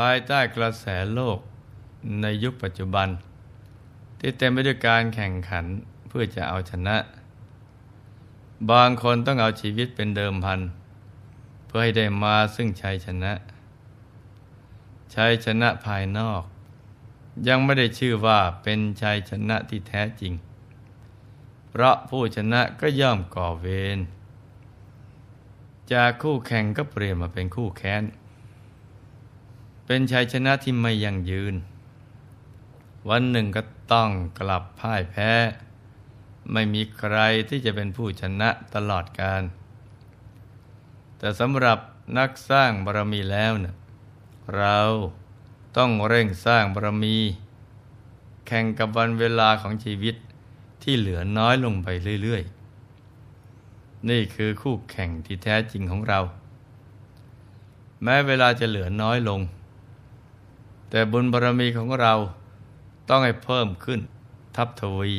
ภายใต้กระแสโลกในยุคปัจจุบัน ที่เต็มไปด้วยการแข่งขันเพื่อจะเอาชนะ บางคนต้องเอาชีวิตเป็นเดิมพัน เพื่อให้ได้มาซึ่งชัยชนะ ชัยชนะภายนอก ยังไม่ได้ชื่อว่าเป็นชัยชนะที่แท้จริง เพราะผู้ชนะก็ย่อมก่อเวรจากคู่แข่งก็เปลี่ยนมาเป็นคู่แค้น เป็นชัยชนะที่ไม่ยั่งยืน วันหนึ่งก็ต้องกลับพ่ายแพ้ ไม่มีใครที่จะเป็นผู้ชนะตลอดการแต่สำหรับนักสร้างบารมีแล้วเนะ่ยเราต้องเร่งสร้างบารมี แข่งกับวันเวลาของชีวิตที่เหลือน้อยลงไปเรื่อย ๆ นี่คือคู่แข่งที่แท้จริงของเรา แม้เวลาจะเหลือน้อยลง แต่บุญบารมีของเราต้องให้เพิ่มขึ้น ทับทวี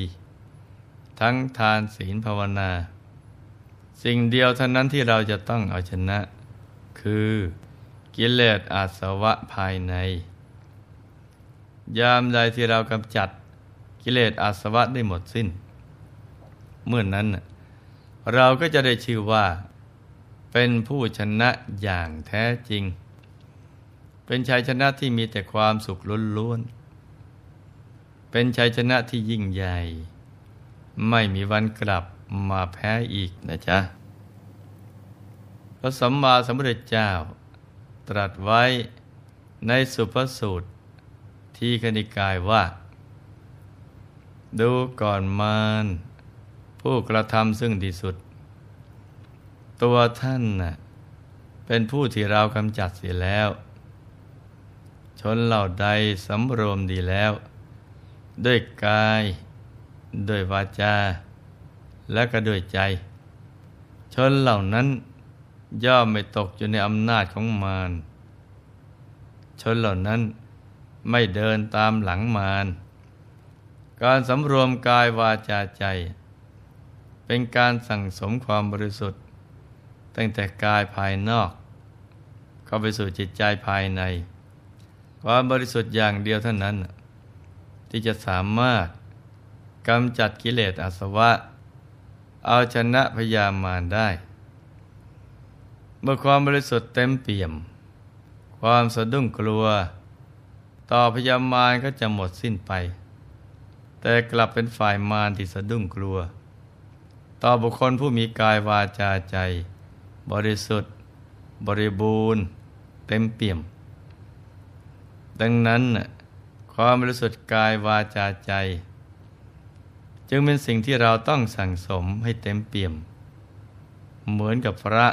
ทั้งทานศีลภาวนา สิ่งเดียวเท่านั้นที่เราจะต้องเอาชนะ คือกิเลสอาสวะภายใน ยามใดที่เรากำจัดกิเลสอาสวะได้หมดสิ้น เมื่อนนั้น เราก็จะได้ชื่อว่า เป็นผู้ชนะอย่างแท้จริง เป็นชัยชนะที่มีแต่ความสุขล้วนๆ เป็นชัยชนะที่ยิ่งใหญ่ ไม่มีวันกลับมาแพ้อีกนะจ๊ะ พระสัมมาสัมพุทธเจ้า ตรัสไว้ในสุภสูตร ที่คณิกายว่า ดูก่อนมารผู้กระทำซึ่งที่สุด ตัวท่านน่ะเป็นผู้ที่เรากำจัดเสียแล้ว ชนเหล่าใดสำรวมดีแล้ว ด้วยกาย ด้วยวาจา และก็ด้วยใจ ชนเหล่านั้นย่อมไม่ตกอยู่ในอำนาจของมาร ชนเหล่านั้นไม่เดินตามหลังมาร การสำรวมกายวาจาใจ เป็นการสั่งสมความบริสุทธิ์ ตั้งแต่กายภายนอก เข้าไปสู่จิตใจภายใน ความบริสุทธิ์อย่างเดียวเท่านั้น ที่จะสามารถกำจัดกิเลสอาสวะ เอาชนะพยามารได้ เมื่อความบริสุทธิ์เต็มเปี่ยม ความสะดุ้งกลัว ต่อพยามารก็จะหมดสิ้นไป แต่กลับเป็นฝ่ายมารที่สะดุ้งกลัว ต่อบุคคลผู้มีกายวาจาใจ บริสุทธิ์ บริบูรณ์ เต็มเปี่ยม ดังนั้น ความบริสุทธิ์กายวาจาใจ จึงเป็นสิ่งที่เราต้องสั่งสมให้เต็มเปี่ยม เหมือนกับพระ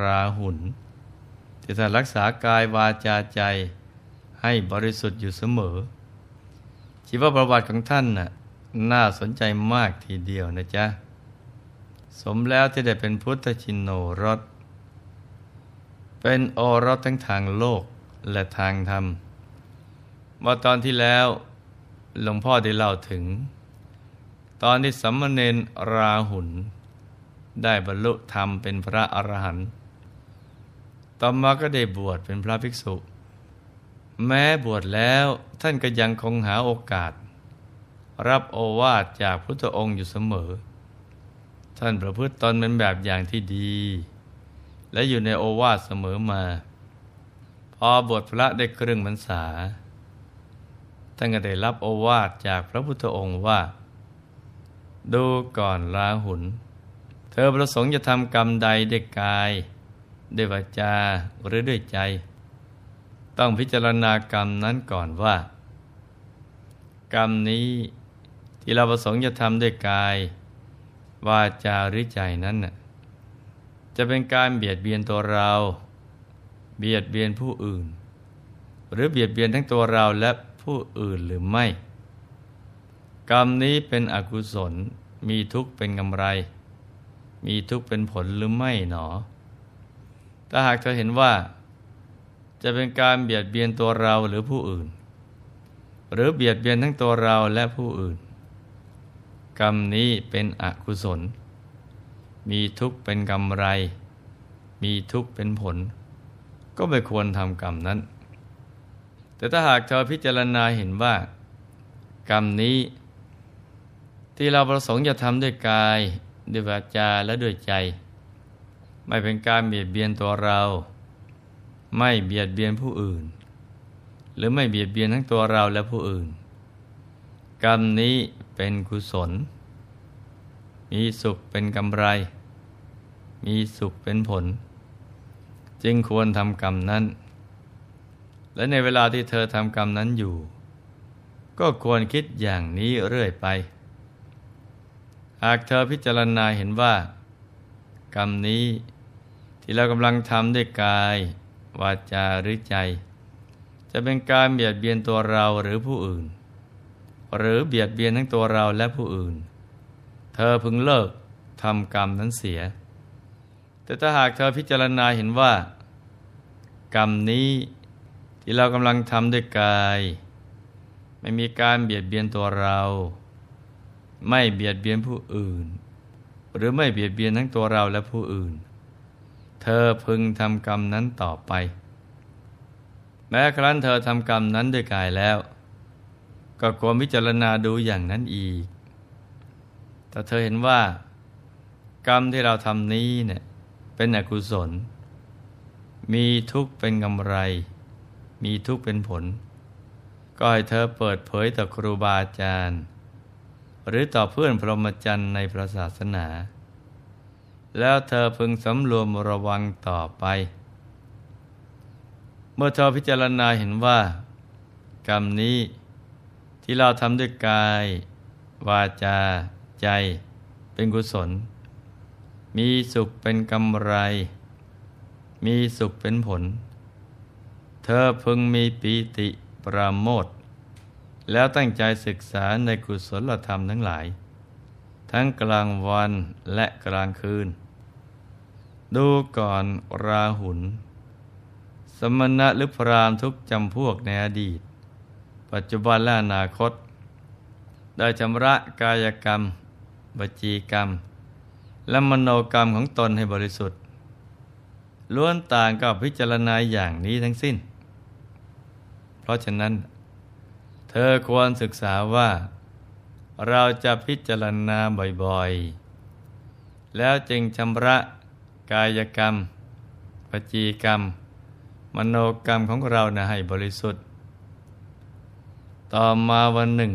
ราหุลที่ท่านรักษากายวาจาใจให้บริสุทธิ์อยู่เสมอ ชีวประวัติของท่านน่ะน่าสนใจมากทีเดียวนะจ๊ะ สมแล้วที่ได้เป็นพุทธชินโนรส เป็นโอรสทั้งทางโลกและทางธรรม ว่าตอนที่แล้วหลวงพ่อได้เล่าถึง ตอนที่สัมมเนนราหุลได้บรรลุธรรมเป็นพระอรหันต์ต่อมาก็ได้บวชเป็นพระภิกษุ แม้บวชแล้วท่านก็ยังคงหาโอกาส รับโอวาทจากพุทธองค์อยู่เสมอ ท่านประพฤติตนเป็นแบบอย่างที่ดี และอยู่ในโอวาทเสมอมา พอบวชพระได้ครึ่งพรรษา ท่านก็ได้รับโอวาทจากพระพุทธองค์ว่า ดูก่อนลาหุน เธอประสงค์จะทำกรรมใดด้วยกาย ด้วยวาจาหรือด้วยใจ ต้องพิจารณากรรมนั้นก่อนว่า กรรมนี้ที่เราประสงค์จะทำด้วยกาย วาจาหรือใจนั้นน่ะจะเป็นการเบียดเบียนตัวเรา เบียดเบียนผู้อื่น หรือเบียดเบียนทั้งตัวเราและ ผู้อื่นหรือไม่ กรรมนี้เป็นอกุศลมีทุกข์เป็นกำไร มีทุกข์เป็นผลหรือไม่หนอ ถ้าหากเธอเห็นว่า จะเป็นการเบียดเบียนตัวเราหรือผู้อื่น หรือเบียดเบียนทั้งตัวเราและผู้อื่น กรรมนี้เป็นอกุศล มีทุกข์เป็นกำไร มีทุกข์เป็นผล ก็ไม่ควรทำกรรมนั้น แต่ถ้าหากเธอพิจารณาเห็นว่า กรรมนี้ ที่เราประสงค์จะทำด้วยกาย ด้วยวาจาและด้วยใจ ไม่เป็นการเบียดเบียนตัวเรา ไม่เบียดเบียนผู้อื่น หรือไม่เบียดเบียนทั้งตัวเราและผู้อื่น กรรมนี้เป็นกุศล มีสุขเป็นกำไร มีสุขเป็นผล จึงควรทำกรรมนั้น และในเวลาที่เธอทำกรรมนั้นอยู่ ก็ควรคิดอย่างนี้เรื่อยไป หากเธอพิจารณาเห็นว่า กรรมนี้ที่เรากำลังทำด้วยกาย วาจาหรือใจ จะเป็นการเบียดเบียนตัวเราหรือผู้อื่น หรือเบียดเบียนทั้งตัวเราและผู้อื่น เธอพึงเลิกทำกรรมนั้นเสีย แต่ถ้าหากเธอพิจารณาเห็นว่า กรรมนี้ ที่เรากำลังทำด้วยกาย ไม่มีการเบียดเบียนตัวเรา ไม่เบียดเบียนผู้อื่น หรือไม่เบียดเบียนทั้งตัวเราและผู้อื่น เธอพึงทำกรรมนั้นต่อไป แม้ครั้นเธอทำกรรมนั้นด้วยกายแล้ว ก็ควรพิจารณาดูอย่างนั้นอีก แต่เธอเห็นว่า กรรมที่เราทำนี้เนี่ยเป็นอกุศล มีทุกข์เป็นกำไร มีทุกข์เป็นผล ก็ให้เธอเปิดเผยต่อครูบาอาจารย์ หรือต่อเพื่อนพรหมจรรย์ในพระศาสนา แล้วเธอพึงสำรวมระวังต่อไป เมื่อเธอพิจารณาเห็นว่า กรรมนี้ที่เราทำด้วยกาย วาจา ใจ เป็นกุศล มีสุขเป็นกำไร มีสุขเป็นผล เธอพึงมีปีติปราโมทแล้วตั้งใจศึกษาในกุศลธรรมทั้งหลาย ทั้งกลางวันและกลางคืน ดูก่อนราหุลสมณะหรือพรามทุกจำพวกในอดีต ปัจจุบันและอนาคต ได้ชำระกายกรรมบจีกรรม และมโนกรรมของตนให้บริสุทธิ์ล้วนต่างกับพิจารณาอย่างนี้ทั้งสิ้น ราะฉะนั้น เธอควรศึกษาว่า เราจะพิจารณาบ่อยๆ แล้วจึงชำระกายกรรมปจีกรรม มโนกรรมของเรานะให้บริสุทธิ์ ต่อมาวันหนึ่ง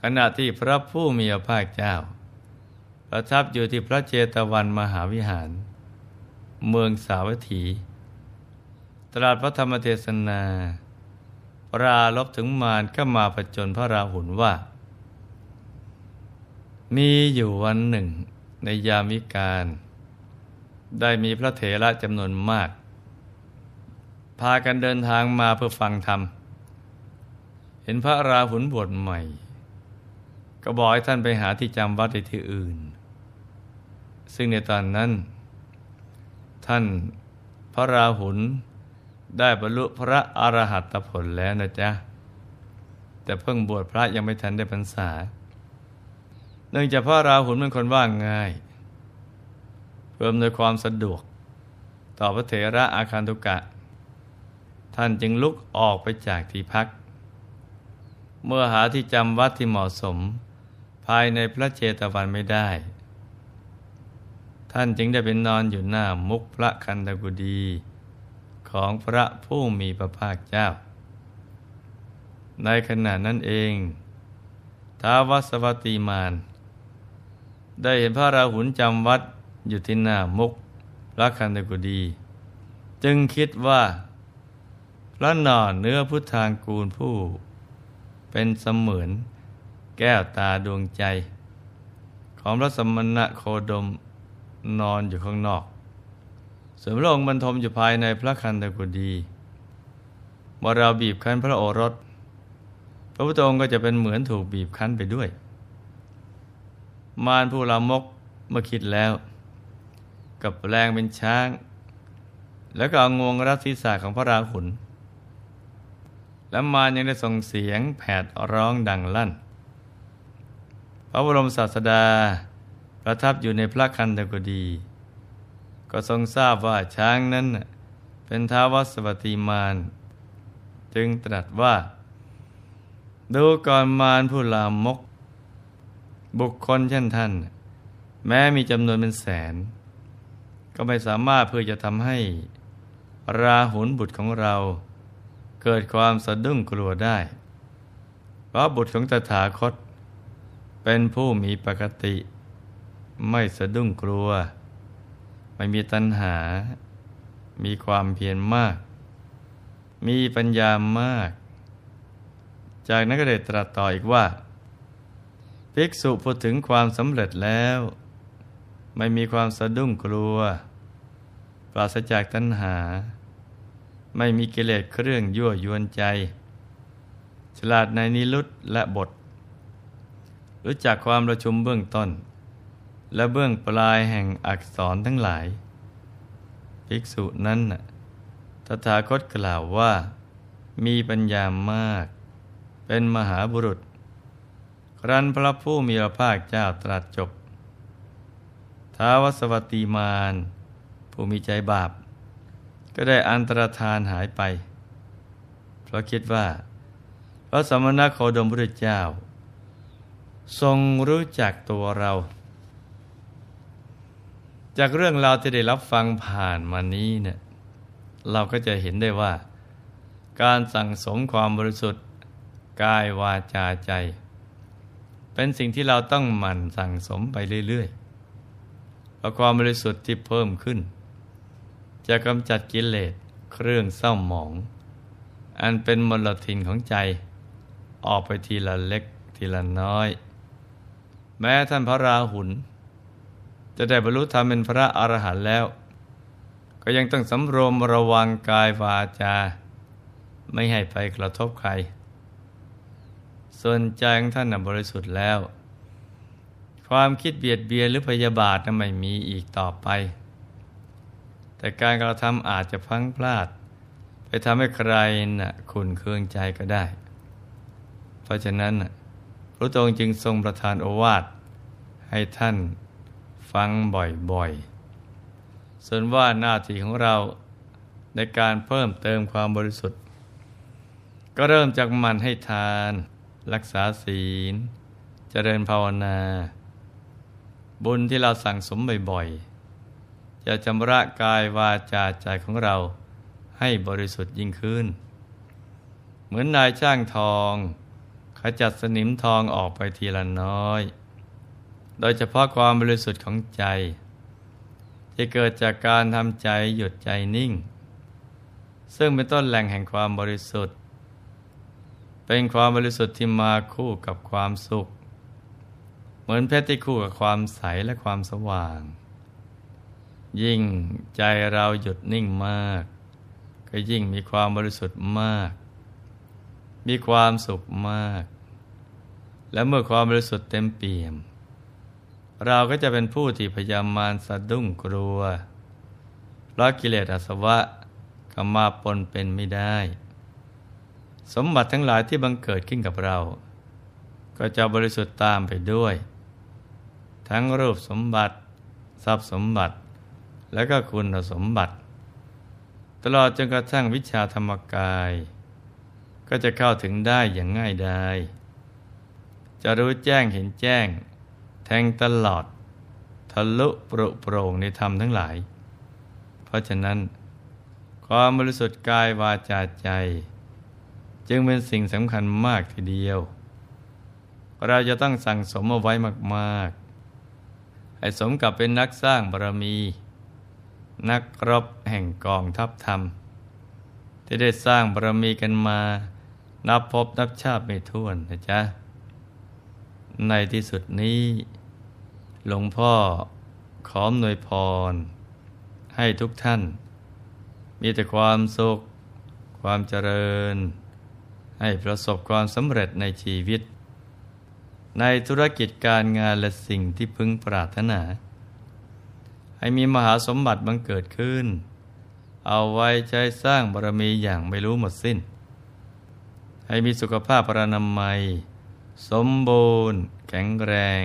ขณะที่พระผู้มีพระภาคเจ้า ประทับอยู่ที่พระเจตวันมหาวิหาร เมืองสาวัตถี ตราดพระธรรมเทศนา ปราลบถึงมารก็มาประจนพระราหุลว่า มีอยู่วันหนึ่งในยามวิกาลได้มีพระเถระจำนวนมาก พากันเดินทางมาเพื่อฟังธรรม เห็นพระราหุลบวชใหม่ ก็บอกให้ท่านไปหาที่จำวัดในที่อื่น ซึ่งในตอนนั้น ท่านพระราหุล ได้บรรลุพระอรหัตผลแล้วนะจ๊ะ แต่เพิ่งบวชพระยังไม่ทันได้พรรษา เนื่องจากพระราหุลเป็นคนว่างง่าย เพิ่มโดยความสะดวก ต่อพระเถระอาคารตุกะ ท่านจึงลุกออกไปจากที่พัก เมื่อหาที่จำวัดที่เหมาะสม ภายในพระเจตวันไม่ได้ ท่านจึงได้เป็นนอนอยู่หน้ามุกพระคันธกุดี ของพระผู้มีพระภาคเจ้า ในขณะนั้นเองท้าวสวัติมาน ได้เห็นพระราหุลจำวัดอยู่ที่หน้ามุกพระคันตกุดี จึงคิดว่า พระนอนเนื้อพุทธางกูลผู้ เป็นเสมือนแก้วตาดวงใจ ของพระสมณะโคดมนอนอยู่ข้างนอก ส่วนพระองค์บรรทมอยู่ภายในพระคันตกุดีเมื่อเราบีบคั้นพระโอรส พระพุทธองค์ก็จะเป็นเหมือนถูกบีบคั้นไปด้วย มารผู้ลามกเมื่อคิดแล้ว กับแปลงเป็นช้าง แล้วก็เอางวงรัดศีรษะของพระราหุลและมารยังได้ส่งเสียงแผดร้องดังลั่น พระบรมศาสดาประทับอยู่ในพระคันตกุดี ก็ทรงทราบว่าช้างนั้นเป็นท้าวสวัติมารจึงตรัสว่า ดูก่อนมารผู้ลามก บุคคลเช่นท่าน แม้มีจำนวนเป็นแสน ก็ไม่สามารถเพื่อจะทำให้ราหุลบุตรของเรา เกิดความสะดุ้งกลัวได้ เพราะบุตรของตถาคต เป็นผู้มีปกติ ไม่สะดุ้งกลัว ไม่มีตัณหา มีความเพียรมาก มีปัญญามาก จากนั้นก็ได้ตรัสต่ออีกว่า ภิกษุพูดถึงความสำเร็จแล้ว ไม่มีความสะดุ้งกลัว ปราศจากตัณหา ไม่มีกิเลสเครื่องยั่วยวนใจ ฉลาดในนิรุตและบท รู้จักความประชุมเบื้องต้น และเบื้องปลายแห่งอักษรทั้งหลาย ภิกษุนั้นน่ะตถาคตกล่าวว่า มีปัญญามาก เป็นมหาบุรุษ ครั้นพระผู้มีพระภาคเจ้าตรัสจบ ท้าวสวัตีมาน ผู้มีใจบาป ก็ได้อันตรธานหายไป เพราะคิดว่า พระสมณโคดมพุทธเจ้า ทรงรู้จักตัวเรา จากเรื่องราวที่ได้รับฟังผ่านมานี้เนี่ยเราก็จะเห็นได้ว่า การสั่งสมความบริสุทธิ์กายวาจาใจ เป็นสิ่งที่เราต้องหมั่นสั่งสมไปเรื่อยๆเพราะความบริสุทธิ์ที่เพิ่มขึ้น จะกำจัดกิเลสเครื่องเศร้าหมอง อันเป็นมลทินของใจ ออกไปทีละเล็กทีละน้อย แม้ท่านพระราหุล จะได้บรรลุธรรมเป็นพระอรหันต์แล้ว ก็ยังต้องสำรวมระวังกายวาจา ไม่ให้ไปกระทบใคร ส่วนใจของท่านบริสุทธิ์แล้ว ความคิดเบียดเบียนหรือพยาบาทนั้นไม่มีอีกต่อไป แต่การกระทำอาจจะพังพลาด ไปทำให้ใครนะ่ะขุนเคืองใจก็ได้ เพราะฉะนั้นพระองค์จึงทรงประทานโอวาทให้ท่าน ฟังบ่อยๆ ส่วนว่าหน้าที่ของเราในการเพิ่มเติมความบริสุทธิ์ ก็เริ่มจากมันให้ทาน รักษาศีล เจริญภาวนา บุญที่เราสั่งสมบ่อยๆ จะชำระกายวาจาใจของเราให้บริสุทธิ์ยิ่งขึ้น เหมือนนายช่างทองขจัดสนิมทองออกไปทีละน้อย โดยเฉพาะความบริสุทธิ์ของใจ ที่เกิดจากการทำใจหยุดใจนิ่ง ซึ่งเป็นต้นแหล่งแห่งความบริสุทธิ์ เป็นความบริสุทธิ์ที่มาคู่กับความสุข เหมือนเพชรที่คู่กับความใสและความสว่าง ยิ่งใจเราหยุดนิ่งมาก ก็ยิ่งมีความบริสุทธิ์มาก มีความสุขมาก และเมื่อความบริสุทธิ์เต็มเปี่ยม เราก็จะเป็นผู้ที่พยายามมารสะดุ้งกลัวเพราะกิเลสอาสวะก็มาปนเป็นไม่ได้ สมบัติทั้งหลายที่บังเกิดขึ้นกับเรา ก็จะบริสุทธิ์ตามไปด้วย ทั้งรูปสมบัติ ทรัพย์สมบัติ และก็คุณสมบัติ ตลอดจนกระทั่งวิชาธรรมกาย ก็จะเข้าถึงได้อย่างง่ายดายจะรู้แจ้งเห็นแจ้ง ทงตลอด ทะลุปรุโปร่งในธรรมทั้งหลาย เพราะฉะนั้น ความบริสุทธิ์กายวาจาใจ จึงเป็นสิ่งสำคัญมากทีเดียว เราจะต้องสั่งสมเอาไว้มากๆ ให้สมกับเป็นนักสร้างบารมี นักรบแห่งกองทัพธรรม ที่ได้สร้างบารมีกันมา นับพบนับชาติไม่ถ้วนนะจ๊ะในที่สุดนี้ หลวงพ่อขอมหนวยพร ให้ทุกท่าน มีแต่ความสุข ความเจริญ ให้ประสบความสำเร็จในชีวิต ในธุรกิจการงานและสิ่งที่พึงปรารถนา ให้มีมหาสมบัติบังเกิดขึ้น เอาไว้ใช้สร้างบารมีอย่างไม่รู้หมดสิ้น ให้มีสุขภาพประนามัย สมบูรณ์ แข็งแรง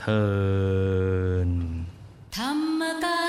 เทินธรรมกา